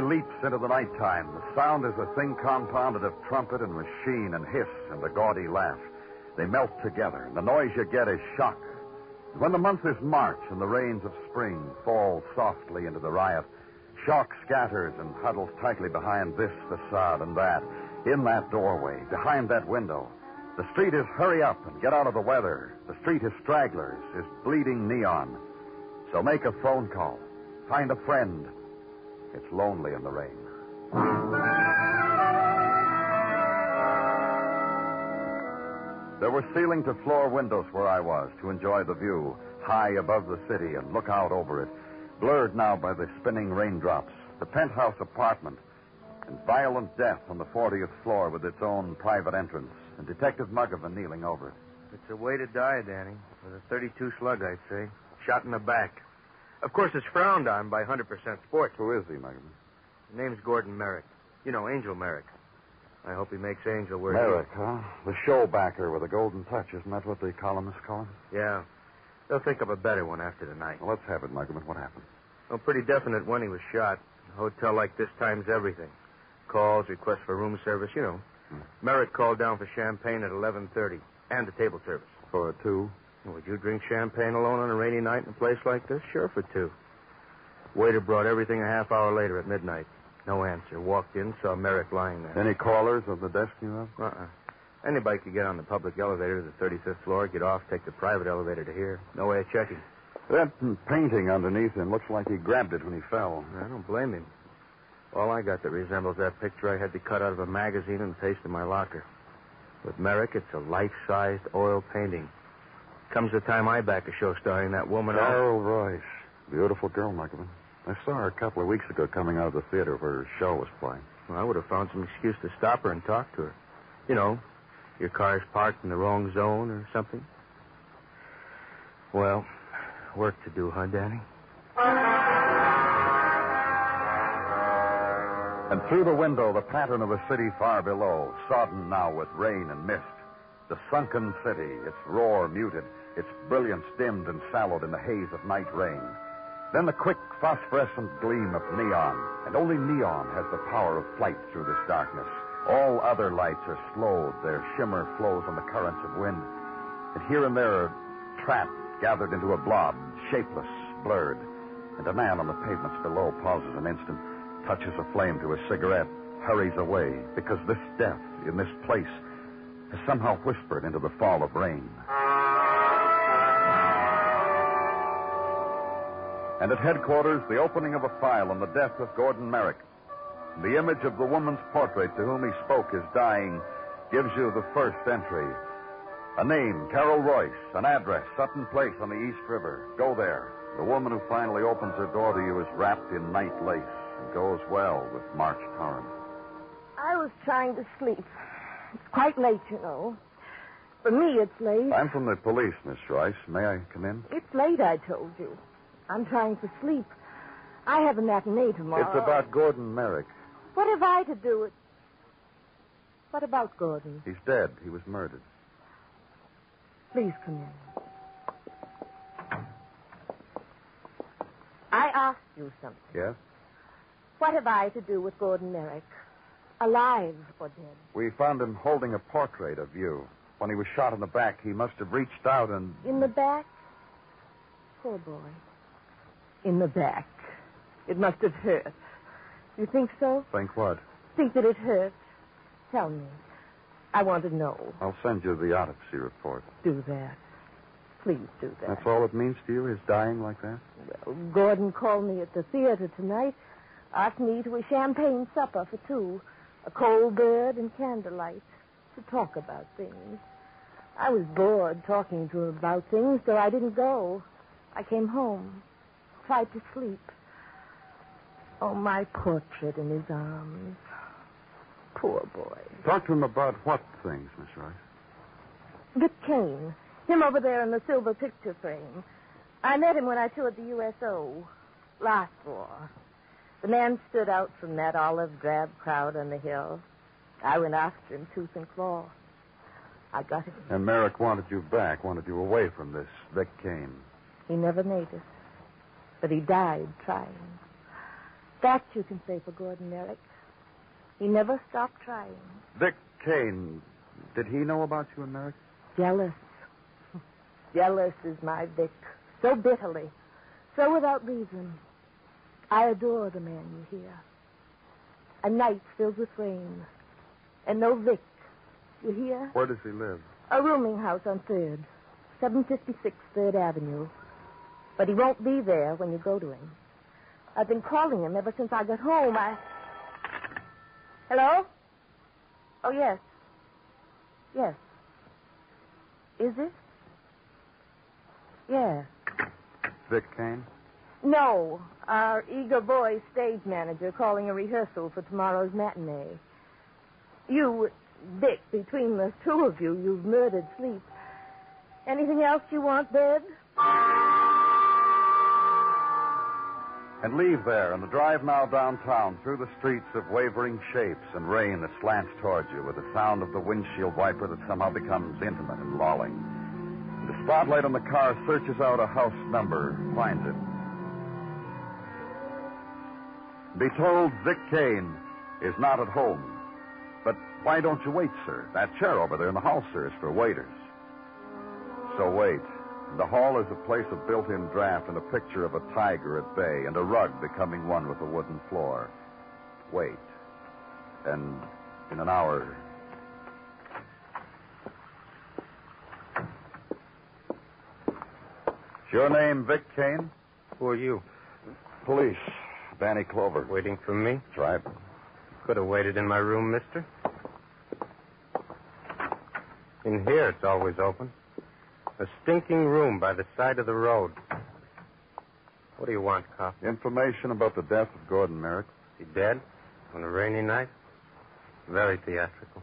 Leaps into the nighttime, the sound is a thing compounded of trumpet and machine and hiss and a gaudy laugh. They melt together, and the noise you get is shock. When the month is March and the rains of spring fall softly into the riot, shock scatters and huddles tightly behind this facade and that, in that doorway, behind that window. The street is hurry up and get out of the weather. The street is stragglers, is bleeding neon. So make a phone call. Find a friend. It's lonely in the rain. There were ceiling to floor windows where I was to enjoy the view, high above the city and look out over it, blurred now by the spinning raindrops, the penthouse apartment, and violent death on the 40th floor with its own private entrance, and Detective Muggavan kneeling over it. It's a way to die, Danny. With a 32 slug, I'd say. Shot in the back. Of course, it's frowned on by 100% sports. Who is he, Muggavan? His name's Gordon Merrick. You know, Angel Merrick. I hope he makes Angel where Merrick, huh? The showbacker with a golden touch. Isn't that what the columnists call him? Yeah. They'll think of a better one after tonight. Well, let's have it, Muggavan. What happened? Well, pretty definite when he was shot. A hotel like this times everything. Calls, requests for room service, you know. Hmm. Merrick called down for champagne at 11.30 and a table service. For two. Would you drink champagne alone on a rainy night in a place like this? Sure, for two. Waiter brought everything a half hour later at midnight. No answer. Walked in, saw Merrick lying there. Any callers on the desk you have? Uh-uh. Anybody could get on the public elevator to the 35th floor, get off, take the private elevator to here. No way of checking. That painting underneath him looks like he grabbed it when he fell. I don't blame him. All I got that resembles that picture I had to cut out of a magazine and paste in my locker. With Merrick, it's a life-sized oil painting. Comes the time I back a show starring that woman. Carol Royce. Beautiful girl, Muggavan. I saw her a couple of weeks ago coming out of the theater where her show was playing. Well, I would have found some excuse to stop her and talk to her. You know, your car's parked in the wrong zone or something. Well, work to do, huh, Danny? And through the window, the pattern of a city far below, sodden now with rain and mist. The sunken city, its roar muted, its brilliance dimmed and sallowed in the haze of night rain. Then the quick phosphorescent gleam of neon, and only neon has the power of flight through this darkness. All other lights are slowed, their shimmer flows on the currents of wind. And here and there, a trap gathered into a blob, shapeless, blurred. And a man on the pavements below pauses an instant, touches a flame to his cigarette, hurries away, because this death in this place has somehow whispered into the fall of rain. And at headquarters, the opening of a file on the death of Gordon Merrick. The image of the woman's portrait to whom he spoke is dying gives you the first entry. A name, Carol Royce. An address, Sutton Place on the East River. Go there. The woman who finally opens her door to you is wrapped in night lace and goes well with March Torrance. I was trying to sleep. It's quite late, you know. For me, it's late. I'm from the police, Miss Royce. May I come in? It's late, I told you. I'm trying to sleep. I have a matinee tomorrow. It's about Gordon Merrick. What have I to do with. What about Gordon? He's dead. He was murdered. Please come in. I asked you something. Yes? What have I to do with Gordon Merrick? Alive or dead? We found him holding a portrait of you. When he was shot in the back, he must have reached out and. In the back? Poor boy. In the back. It must have hurt. You think so? Think what? Think that it hurt? Tell me. I want to know. I'll send you the autopsy report. Do that. Please do that. That's all it means to you, his dying like that? Well, Gordon called me at the theater tonight, asked me to a champagne supper for two, a cold bird and candlelight, to talk about things. I was bored talking to him about things, so I didn't go. I came home, tried to sleep. Oh, my portrait in his arms. Poor boy. Talk to him about what things, Miss Royce? Vic Kane. Him over there in the silver picture frame. I met him when I toured the USO. Last war. The man stood out from that olive drab crowd on the hill. I went after him tooth and claw. I got him. And Merrick wanted you back, wanted you away from this Vic Kane. He never made it. But he died trying. That you can say for Gordon Merrick. He never stopped trying. Vic Kane, did he know about you and Merrick? Jealous. Jealous is my Vic. So bitterly. So without reason. I adore the man you hear. A night filled with rain. And no Vic. You hear? Where does he live? A rooming house on 3rd. 756 3rd Avenue. But he won't be there when you go to him. I've been calling him ever since I got home. I. Hello? Oh, yes. Yes. Is it? Yeah. Vic Kane? No. Our eager boy stage manager calling a rehearsal for tomorrow's matinee. You, Dick, between the two of you, you've murdered sleep. Anything else you want, Bed? And leave there and drive now downtown through the streets of wavering shapes and rain that slants towards you with the sound of the windshield wiper that somehow becomes intimate and lolling. The spotlight on the car searches out a house number, finds it. Be told Vic Kane is not at home. But why don't you wait, sir? That chair over there in the hall, sir, is for waiters. So wait. The hall is a place of built-in draft and a picture of a tiger at bay and a rug becoming one with the wooden floor. Wait. And in an hour. Is your name Vic Kane? Who are you? Police. Danny Clover. Waiting for me? That's right. Could have waited in my room, mister. In here, it's always open. A stinking room by the side of the road. What do you want, cop? Information about the death of Gordon Merrick. Is he dead? On a rainy night? Very theatrical.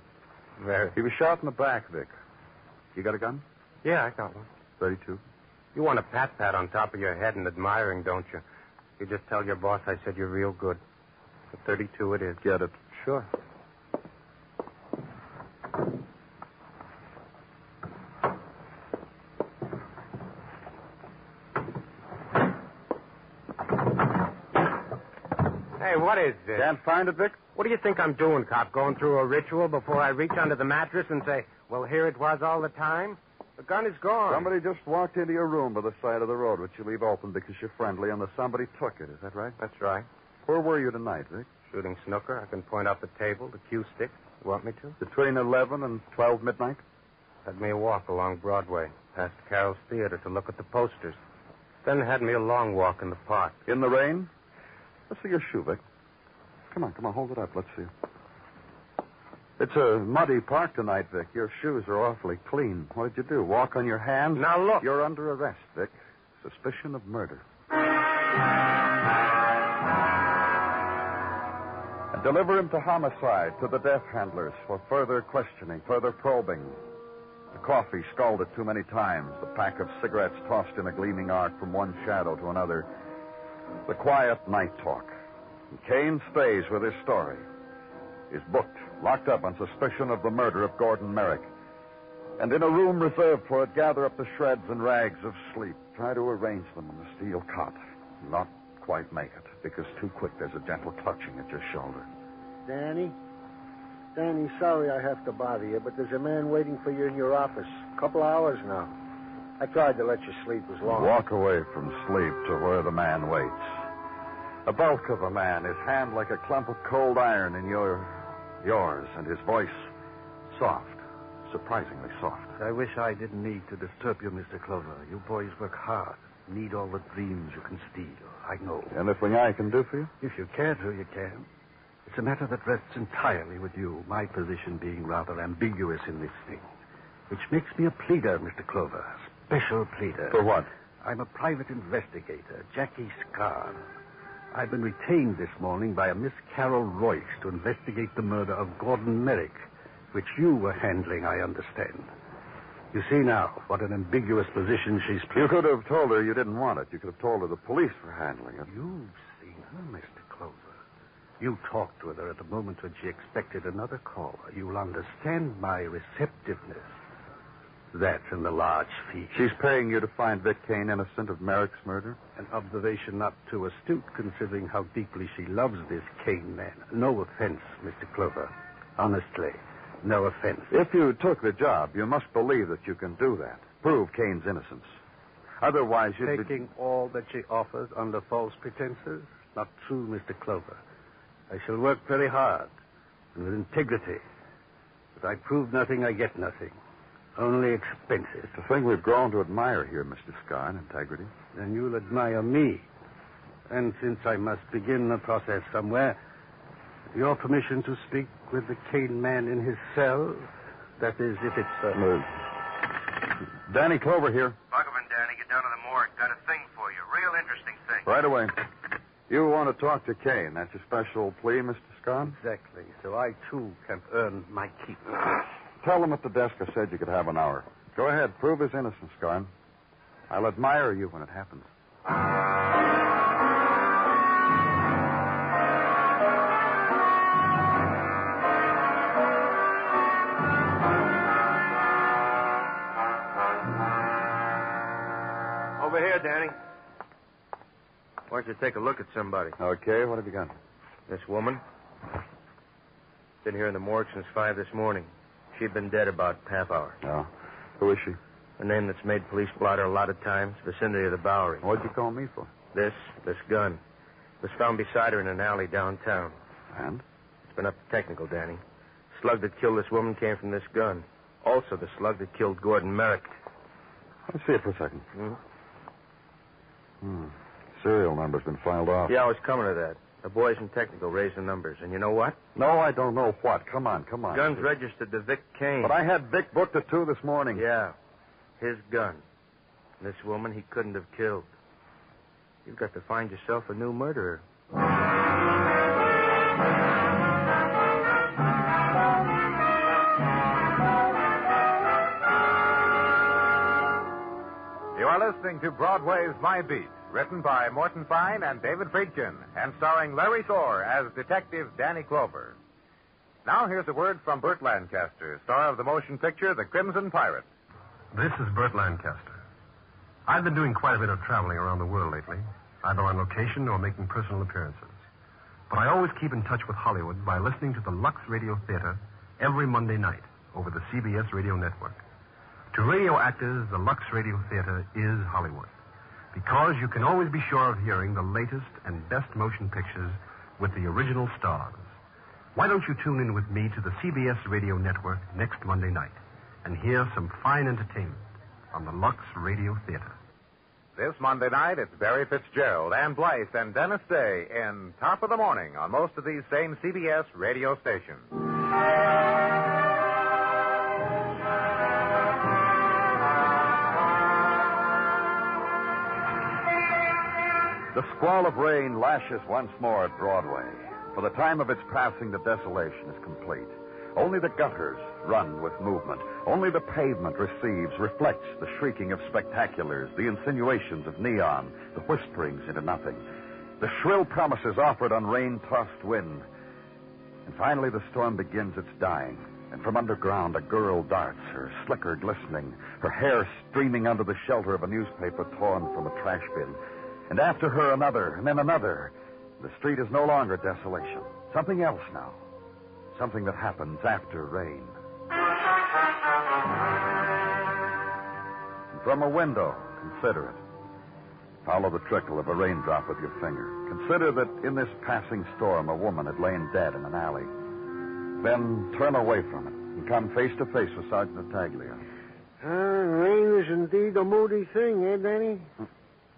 Very. He was shot in the back, Vic. You got a gun? Yeah, I got one. 32. You want a pat pat on top of your head and admiring, don't you? You just tell your boss I said you're real good. A 32 it is. Get it. Sure. Hey, what is this? Can't find it, Vic? What do you think I'm doing, cop? Going through a ritual before I reach under the mattress and say, well, here it was all the time? The gun is gone. Somebody just walked into your room by the side of the road, which you leave open because you're friendly, and the somebody took it. Is that right? That's right. Where were you tonight, Vic? Shooting snooker. I can point out the table, the cue stick. You want me to? Between 11 and 12 midnight? Had me a walk along Broadway, past Carol's Theater to look at the posters. Then had me a long walk in the park. In the rain? Let's see your shoe, Vic. Come on, come on, hold it up. Let's see. It's a muddy park tonight, Vic. Your shoes are awfully clean. What did you do? Walk on your hands? Now look. You're under arrest, Vic. Suspicion of murder. And deliver him to homicide, to the death handlers for further questioning, further probing. The coffee scalded too many times, the pack of cigarettes tossed in a gleaming arc from one shadow to another. The quiet night talk. Kane stays with his story. Is booked, locked up on suspicion of the murder of Gordon Merrick. And in a room reserved for it, gather up the shreds and rags of sleep. Try to arrange them on the steel cot. Not quite make it, because too quick there's a gentle clutching at your shoulder. Danny? Danny, sorry I have to bother you, but there's a man waiting for you in your office. A couple hours now. I tried to let you sleep as long. Walk away from sleep to where the man waits. A bulk of a man, his hand like a clump of cold iron in your yours, and his voice soft, surprisingly soft. I wish I didn't need to disturb you, Mr. Clover. You boys work hard. Need all the dreams you can steal. I know. Anything I can do for you? If you care to, you can. It's a matter that rests entirely with you, my position being rather ambiguous in this thing. Which makes me a pleader, Mr. Clover. Special pleader. For what? I'm a private investigator, Jackie Scarn. I've been retained this morning by a Miss Carol Royce to investigate the murder of Gordon Merrick, which you were handling, I understand. You see now what an ambiguous position she's placed. You could have told her you didn't want it. You could have told her the police were handling it. You've seen her, Mr. Clover. You talked with her at the moment when she expected another caller. You'll understand my receptiveness. That and the large fee. She's paying you to find Vic Kane innocent of Merrick's murder? An observation not too astute, considering how deeply she loves this Kane man. No offense, Mr. Clover. Honestly, no offense. If you took the job, you must believe that you can do that. Prove Kane's innocence. Otherwise, you'd be... Taking all that she offers under false pretenses? Not true, Mr. Clover. I shall work very hard and with integrity. If I prove nothing, I get nothing. Only expenses. It's a thing we've grown to admire here, Mr. Scarn, integrity. Then you'll admire me. And since I must begin the process somewhere, your permission to speak with the Kane man in his cell? That is, if it's. Uh... Danny Clover here. Muggavan, Danny, get down to the morgue. Got a thing for you. Real interesting thing. Right away. You want to talk to Kane. That's a special plea, Mr. Scarn? Exactly. So I, too, can earn my keep. Tell them at the desk I said you could have an hour. Go ahead. Prove his innocence, Scarn. I'll admire you when it happens. Over here, Danny. Why don't you take a look at somebody? Okay, what have you got? This woman. Been here in the morgue since five this morning. She'd been dead about half hour. No. Who is she? A name that's made police blotter a lot of times. Vicinity of the Bowery. What'd you call me for? This, this gun, was found beside her in an alley downtown. And? It's been up to technical, Danny. Slug that killed this woman came from this gun. Also, the slug that killed Gordon Merrick. Let's see it for a second. Hmm? Hmm. Serial number's been filed off. Yeah, I was coming to that. The boys in technical raised the numbers. And you know what? No, I don't know what. Come on, come on. Gun's registered to Vic Kane. But I had Vic booked at two this morning. Yeah. His gun. This woman he couldn't have killed. You've got to find yourself a new murderer. You are listening to Broadway's My Beat, written by Morton Fine and David Friedkin, and starring Larry Thor as Detective Danny Clover. Now here's a word from Burt Lancaster, star of the motion picture The Crimson Pirate. This is Burt Lancaster. I've been doing quite a bit of traveling around the world lately, either on location or making personal appearances. But I always keep in touch with Hollywood by listening to the Lux Radio Theater every Monday night over the CBS radio network. To radio actors, the Lux Radio Theater is Hollywood. Because you can always be sure of hearing the latest and best motion pictures with the original stars. Why don't you tune in with me to the CBS radio network next Monday night and hear some fine entertainment on the Lux Radio Theater? This Monday night, it's Barry Fitzgerald, Ann Blyth, and Dennis Day in Top of the Morning on most of these same CBS radio stations. The squall of rain lashes once more at Broadway. For the time of its passing, the desolation is complete. Only the gutters run with movement. Only the pavement receives, reflects the shrieking of spectaculars, the insinuations of neon, the whisperings into nothing, the shrill promises offered on rain tossed wind. And finally, the storm begins its dying. And from underground, a girl darts, her slicker glistening, her hair streaming under the shelter of a newspaper torn from a trash bin. And after her, another, and then another. The street is no longer desolation. Something else now. Something that happens after rain. And from a window, consider it. Follow the trickle of a raindrop with your finger. Consider that in this passing storm, a woman had lain dead in an alley. Then turn away from it and come face to face with Sergeant Tartaglia. Uh, rain is indeed a moody thing, eh, Danny?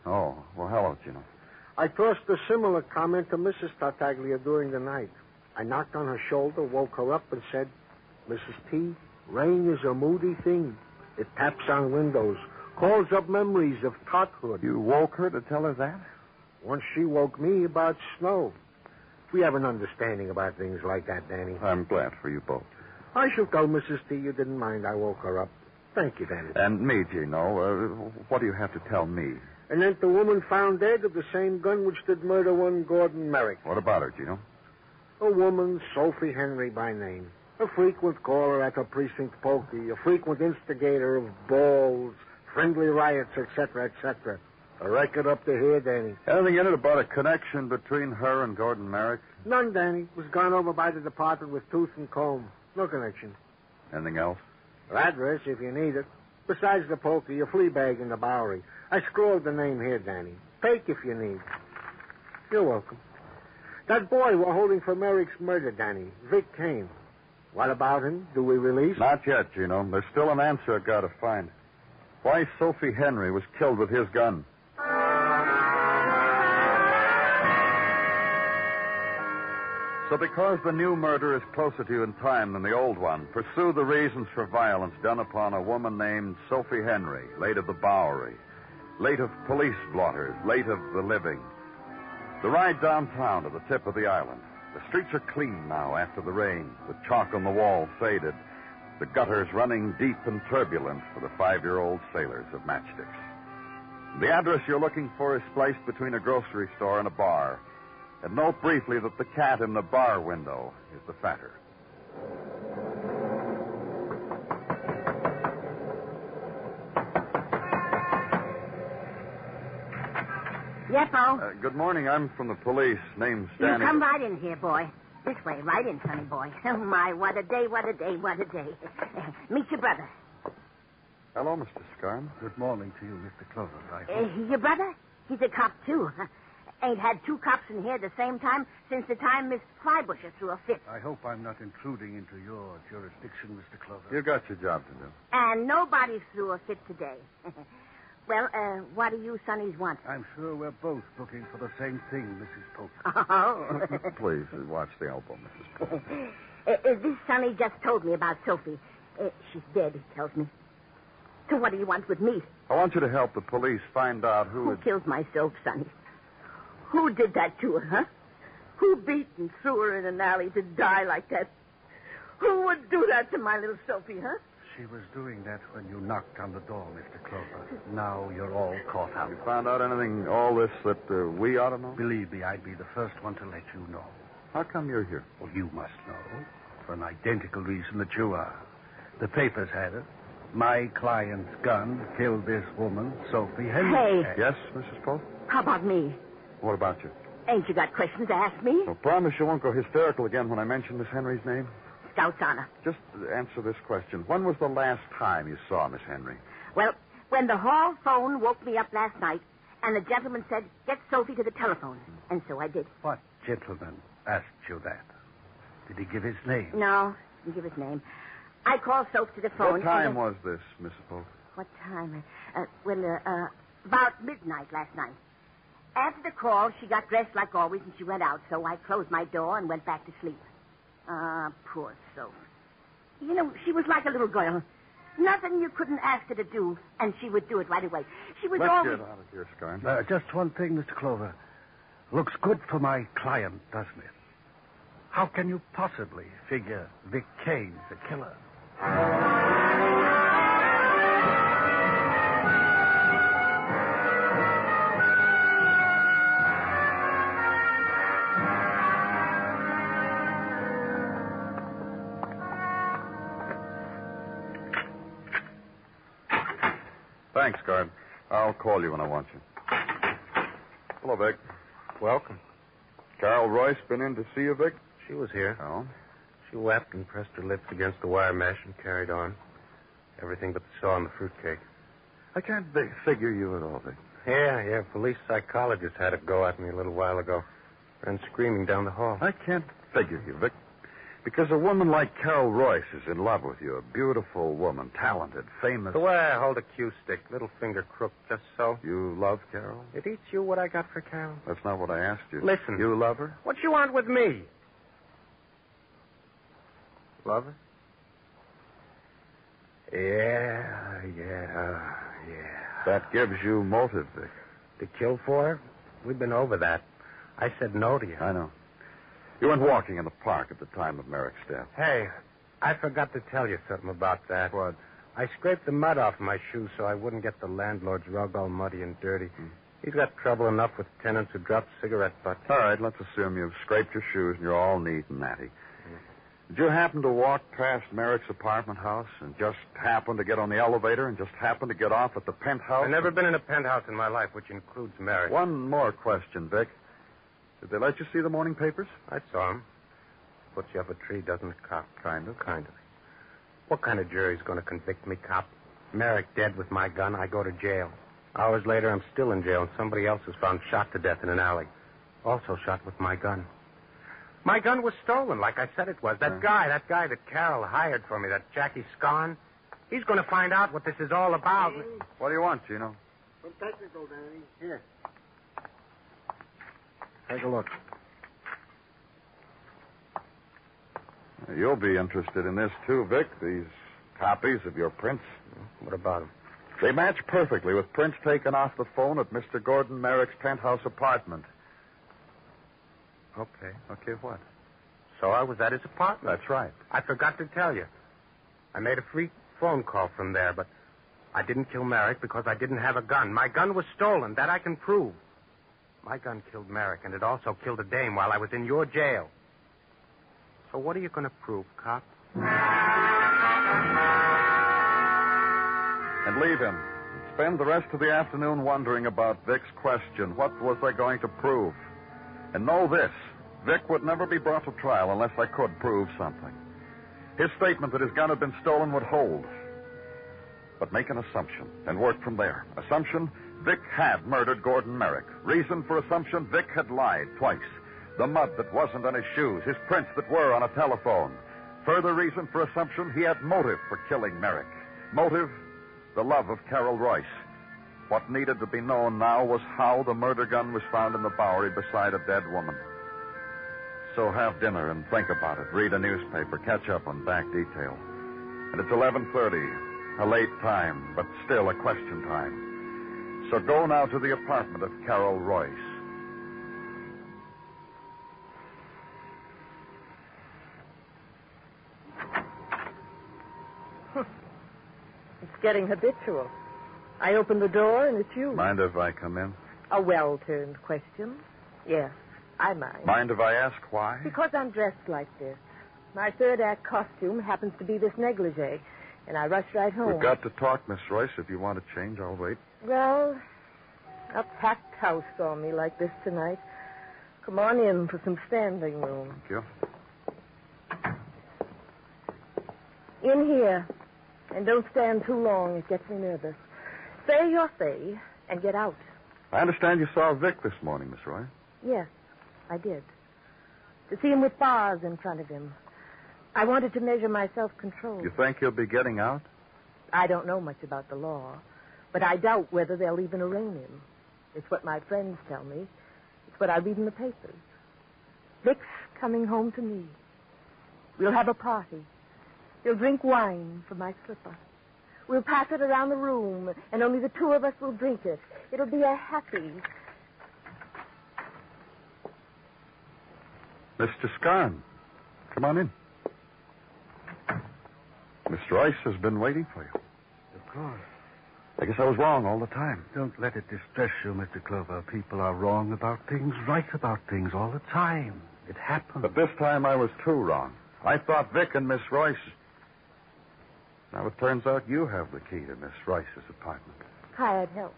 Oh, well, hello, Gino. I tossed a similar comment to Mrs. Tartaglia during the night. I knocked on her shoulder, woke her up, and said, Mrs. T, rain is a moody thing. It taps on windows, calls up memories of tothood. You woke her to tell her that? Once she woke me about snow. We have an understanding about things like that, Danny. I'm glad for you both. I shall tell Mrs. T you didn't mind I woke her up. Thank you, Danny. And me, Gino. Uh, what do you have to tell me? And then the woman found dead of the same gun which did murder one Gordon Merrick. What about her, Gino? A woman, Sophie Henry by name. A frequent caller at the precinct pokey, a frequent instigator of balls, friendly riots, etc., etc. A record up to here, Danny. Anything in it about a connection between her and Gordon Merrick? None, Danny. Was gone over by the department with tooth and comb. No connection. Anything else? Her address, if you need it. Besides the pokey, your flea bag in the Bowery. I scrawled the name here, Danny. Take if you need. You're welcome. That boy we're holding for Merrick's murder, Danny. Vic Kane. What about him? Do we release? Not yet, Gino. There's still an answer I've got to find. Why Sophie Henry was killed with his gun. So, because the new murder is closer to you in time than the old one, pursue the reasons for violence done upon a woman named Sophie Henry, late of the Bowery, late of police blotters, late of the living. The ride downtown to the tip of the island. The streets are clean now after the rain. The chalk on the wall faded. The gutters running deep and turbulent for the five year old sailors of matchsticks. The address you're looking for is placed between a grocery store and a bar. And note briefly that the cat in the bar window is the fatter. Yeppo. Uh, good morning. I'm from the police. Name's you come right in here, boy. This way, right in, sonny boy. Oh, my, what a day, what a day, what a day. meet your brother. Hello, Mr. Scarn. Good morning to you, Mr. Clover. I Uh, your brother? He's a cop, too. Ain't had two cops in here at the same time since the time Miss Flybusher threw a fit. I hope I'm not intruding into your jurisdiction, Mr. Clover. You got your job to do. And nobody threw a fit today. well, uh, what do you sonnies want? I'm sure we're both looking for the same thing, Mrs. Pope. Oh. Please, uh, watch the elbow, Mrs. Pope. Uh, uh, this Sonny just told me about Sophie. Uh, she's dead, he tells me. So what do you want with me? I want you to help the police find out who Who is. killed my Soph, Sonny? Who did that to her, huh? Who beat and threw her in an alley to die like that? Who would do that to my little Sophie, huh? She was doing that when you knocked on the door, Mr. Clover. Now you're all caught up. You found out anything, all this, that uh, we ought to know? Believe me, I'd be the first one to let you know. How come you're here? Well, you must know. For an identical reason that you are. The papers had it. My client's gun killed this woman, Sophie Henry. Hey. Yes, Mrs. Pope? How about me? What about you? Ain't you got questions to ask me? Well, promise you won't go hysterical again when I mention Miss Henry's name. Scout's honor. Just answer this question. When was the last time you saw Miss Henry? Well, when the hall phone woke me up last night, and the gentleman said, get Sophie to the telephone. And so I did. What gentleman asked you that? Did he give his name? No, didn't give his name. I called Sophie to the phone. what time and, uh, was this, Miss Pope? What time? Uh, well, uh, uh, about midnight last night. After the call, she got dressed like always and she went out, so I closed my door and went back to sleep. Ah, poor soul. You know, she was like a little girl. Nothing you couldn't ask her to do, and she would do it right away. She was Let's always. get out of here, Scarn. Uh, just one thing, Mr. Clover. Looks good for my client, doesn't it? How can you possibly figure Vic Kane's the killer? Thanks, Guard. I'll call you when I want you. Hello, Vic. Welcome. Carol Royce been in to see you, Vic? She was here. Oh. She wept and pressed her lips against the wire mesh and carried on. Everything but the saw and the fruitcake. I can't fi- figure you at all, Vic. Yeah, yeah. Police psychologist had a go at me a little while ago. Ran screaming down the hall. I can't figure you, Vic. Because a woman like Carol Royce is in love with you. A beautiful woman, talented, famous. The way I hold a cue stick, little finger crooked, just so. You love Carol? It eats you what I got for Carol. That's not what I asked you. Listen. You love her? What you want with me? Love her? Yeah, yeah, yeah. That gives you motive, Vic. To kill for her? We've been over that. I said no to you. I know. You went walking in the park at the time of Merrick's death. Hey, I forgot to tell you something about that. What? I scraped the mud off my shoes so I wouldn't get the landlord's rug all muddy and dirty. Hmm. He's got trouble enough with tenants who drop cigarette butts. All right, let's assume you've scraped your shoes and you're all neat and natty. Did you happen to walk past Merrick's apartment house and just happen to get on the elevator and just happen to get off at the penthouse? I've never been in a penthouse in my life, which includes Merrick. One more question, Vic. Did they let you see the morning papers? I saw him. Puts you up a tree, doesn't it, cop? Kind of. Kind of. What kind of jury's going to convict me, cop? Merrick dead with my gun, I go to jail. Hours later, I'm still in jail, and somebody else is found shot to death in an alley. Also shot with my gun. My gun was stolen, like I said it was. That Yeah. guy, that guy that Carol hired for me, that Jackie Scarn, he's going to find out what this is all about. What do you want, Gino? Some technical, Danny. Here. Take a look. You'll be interested in this, too, Vic. These copies of your prints. What about him? They match perfectly with prints taken off the phone at Mr. Gordon Merrick's penthouse apartment. Okay. Okay, what? So I was at his apartment. That's right. I forgot to tell you. I made a free phone call from there, but I didn't kill Merrick because I didn't have a gun. My gun was stolen. That I can prove. My gun killed Merrick, and it also killed a dame while I was in your jail. So what are you going to prove, cop? And leave him. Spend the rest of the afternoon wondering about Vic's question. What was I going to prove? And know this Vic would never be brought to trial unless I could prove something. His statement that his gun had been stolen would hold. But make an assumption and work from there. Assumption Vic had murdered Gordon Merrick. Reason for assumption Vic had lied twice. The mud that wasn't on his shoes, his prints that were on a telephone. Further reason for assumption he had motive for killing Merrick. Motive the love of Carol Royce. What needed to be known now was how the murder gun was found in the Bowery beside a dead woman. So have dinner and think about it. Read a newspaper. Catch up on back detail. And it's 11.30. A late time, but still a question time. So go now to the apartment of Carol Royce. It's getting habitual. I open the door and it's you. Mind if I come in? A well turned question. Yes, I mind. Mind if I ask why? Because I'm dressed like this. My third act costume happens to be this negligee, and I rush right home. We've got to talk, Miss Royce. If you want to change, I'll wait. Well, a packed house saw me like this tonight. Come on in for some standing room. Thank you. In here. And don't stand too long. It gets me nervous. Say your say and get out. I understand you saw Vic this morning, Miss Roy. Yes, I did. To see him with bars in front of him. I wanted to measure my self control. You think he'll be getting out? I don't know much about the law, but I doubt whether they'll even arraign him. It's what my friends tell me. It's what I read in the papers. Vic's coming home to me. We'll have a party. He'll drink wine from my slipper. We'll pass it around the room, and only the two of us will drink it. It'll be a happy. Mr. Scarn, come on in. Miss Royce has been waiting for you. Of course. I guess I was wrong all the time. Don't let it distress you, Mr. Clover. People are wrong about things, right about things all the time. It happens. But this time I was too wrong. I thought Vic and Miss Royce. Now it turns out you have the key to Miss Royce's apartment. Hired help.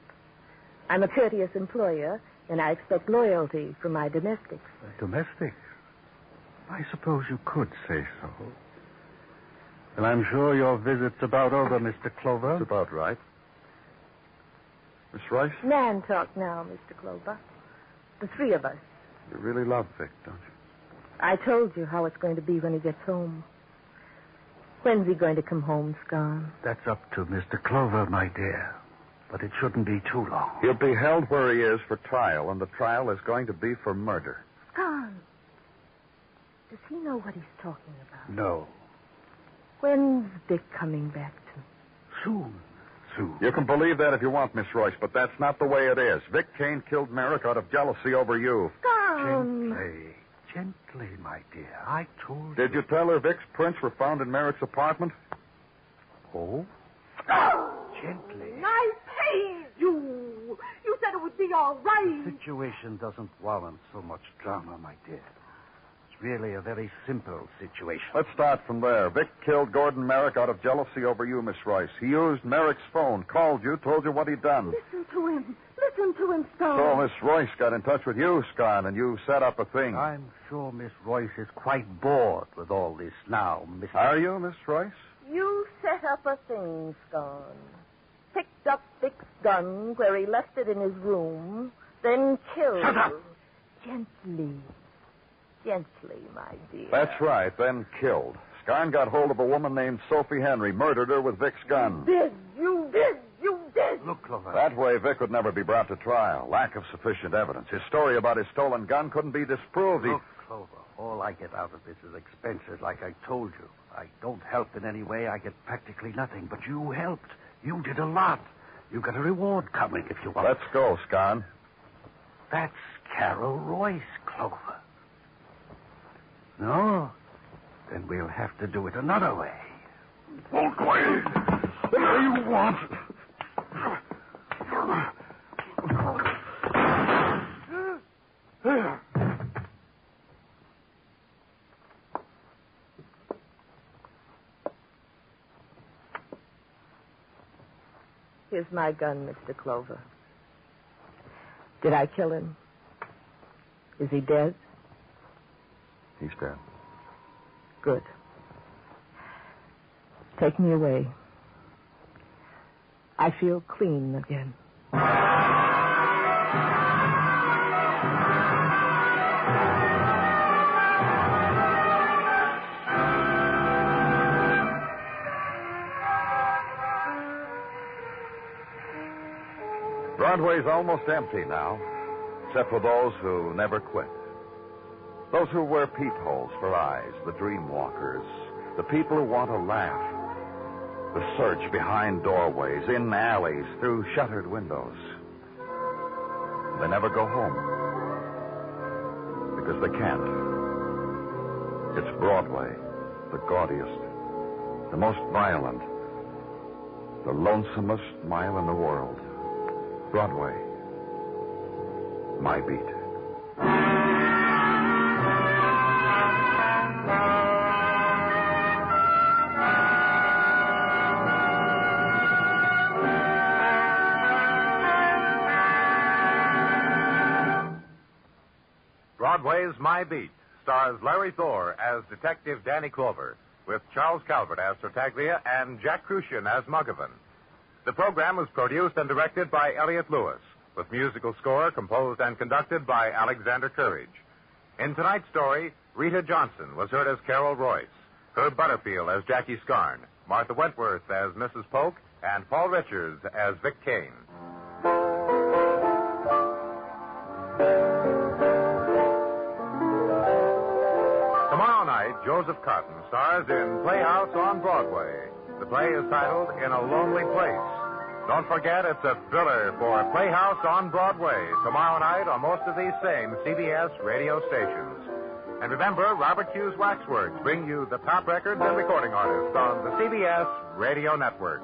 I'm a courteous employer, and I expect loyalty from my domestics. Domestic? I suppose you could say so. And I'm sure your visit's about over, Mr. Clover. That's about right. Miss Royce? Man talk now, Mr. Clover. The three of us. you really love Vic, don't you? I told you how it's going to be when he gets home. When's he going to come home, Scarn? That's up to Mr. Clover, my dear. But it shouldn't be too long. He'll be held where he is for trial, and the trial is going to be for murder. Scarn. Does he know what he's talking about? No. When's Dick coming back to me? Soon. Sue. You can believe that if you want, Miss Royce, but that's not the way it is. Vic Kane killed Merrick out of jealousy over you. Gone. Gently, gently, my dear. I told you. Did you tell her Vic's prints were found in Merrick's apartment? Oh? Gently. I paid you. You said it would be all right. The situation doesn't warrant so much drama, my dear. It's really a very simple situation. Let's start from there. Vic killed Gordon Merrick out of jealousy over you, Miss Royce. He used Merrick's phone, called you, told you what he'd done. Listen to him. Listen to him, Stone. So Miss Royce got in touch with you, Scarn, and you set up a thing. I'm sure Miss Royce is quite bored with all this now, Mr. Are you, Miss Royce? You set up a thing, Scarn. Picked up Vic's gun where he left it in his room, then killed. Shut up! Gently. Gently, my dear. That's right, then killed. Scarn got hold of a woman named Sophie Henry, murdered her with Vic's gun. Did. You did. You did. Look, Clover. That way, Vic would never be brought to trial. Lack of sufficient evidence. His story about his stolen gun couldn't be disproved. He... Look, Clover, all I get out of this is expenses, like I told you. I don't help in any way. I get practically nothing. But you helped. You did a lot. You got a reward coming if you want. Let's go, Scarn. That's Carol Royce, Clover. No? Then we'll have to do it another way. Won't way. The way you want. Here's my gun, Mr. Clover. Did I kill him? Is he dead? Good. Take me away. I feel clean again. Broadway's almost empty now, except for those who never quit. Those who wear peepholes for eyes, the dream walkers, the people who want to laugh, the search behind doorways, in alleys, through shuttered windows. They never go home because they can't. It's Broadway, the gaudiest, the most violent, the lonesomest mile in the world. Broadway. My beat. Beat stars Larry Thor as Detective Danny Clover, with Charles Calvert as Tartaglia and Jack Kruschen as Muggavan. The program was produced and directed by Elliott Lewis, with musical score composed and conducted by Alexander Courage. In tonight's story, Rita Johnson was heard as Carol Royce, Herb Butterfield as Jackie Scarn, Martha Wentworth as Mrs. Polk, and Paul Richards as Vic Kane. Joseph Cotten stars in Playhouse on Broadway. The play is titled In a Lonely Place. Don't forget, it's a thriller for Playhouse on Broadway tomorrow night on most of these same CBS radio stations. And remember, Robert Q's Waxworks bring you the top records and recording artists on the CBS Radio Network.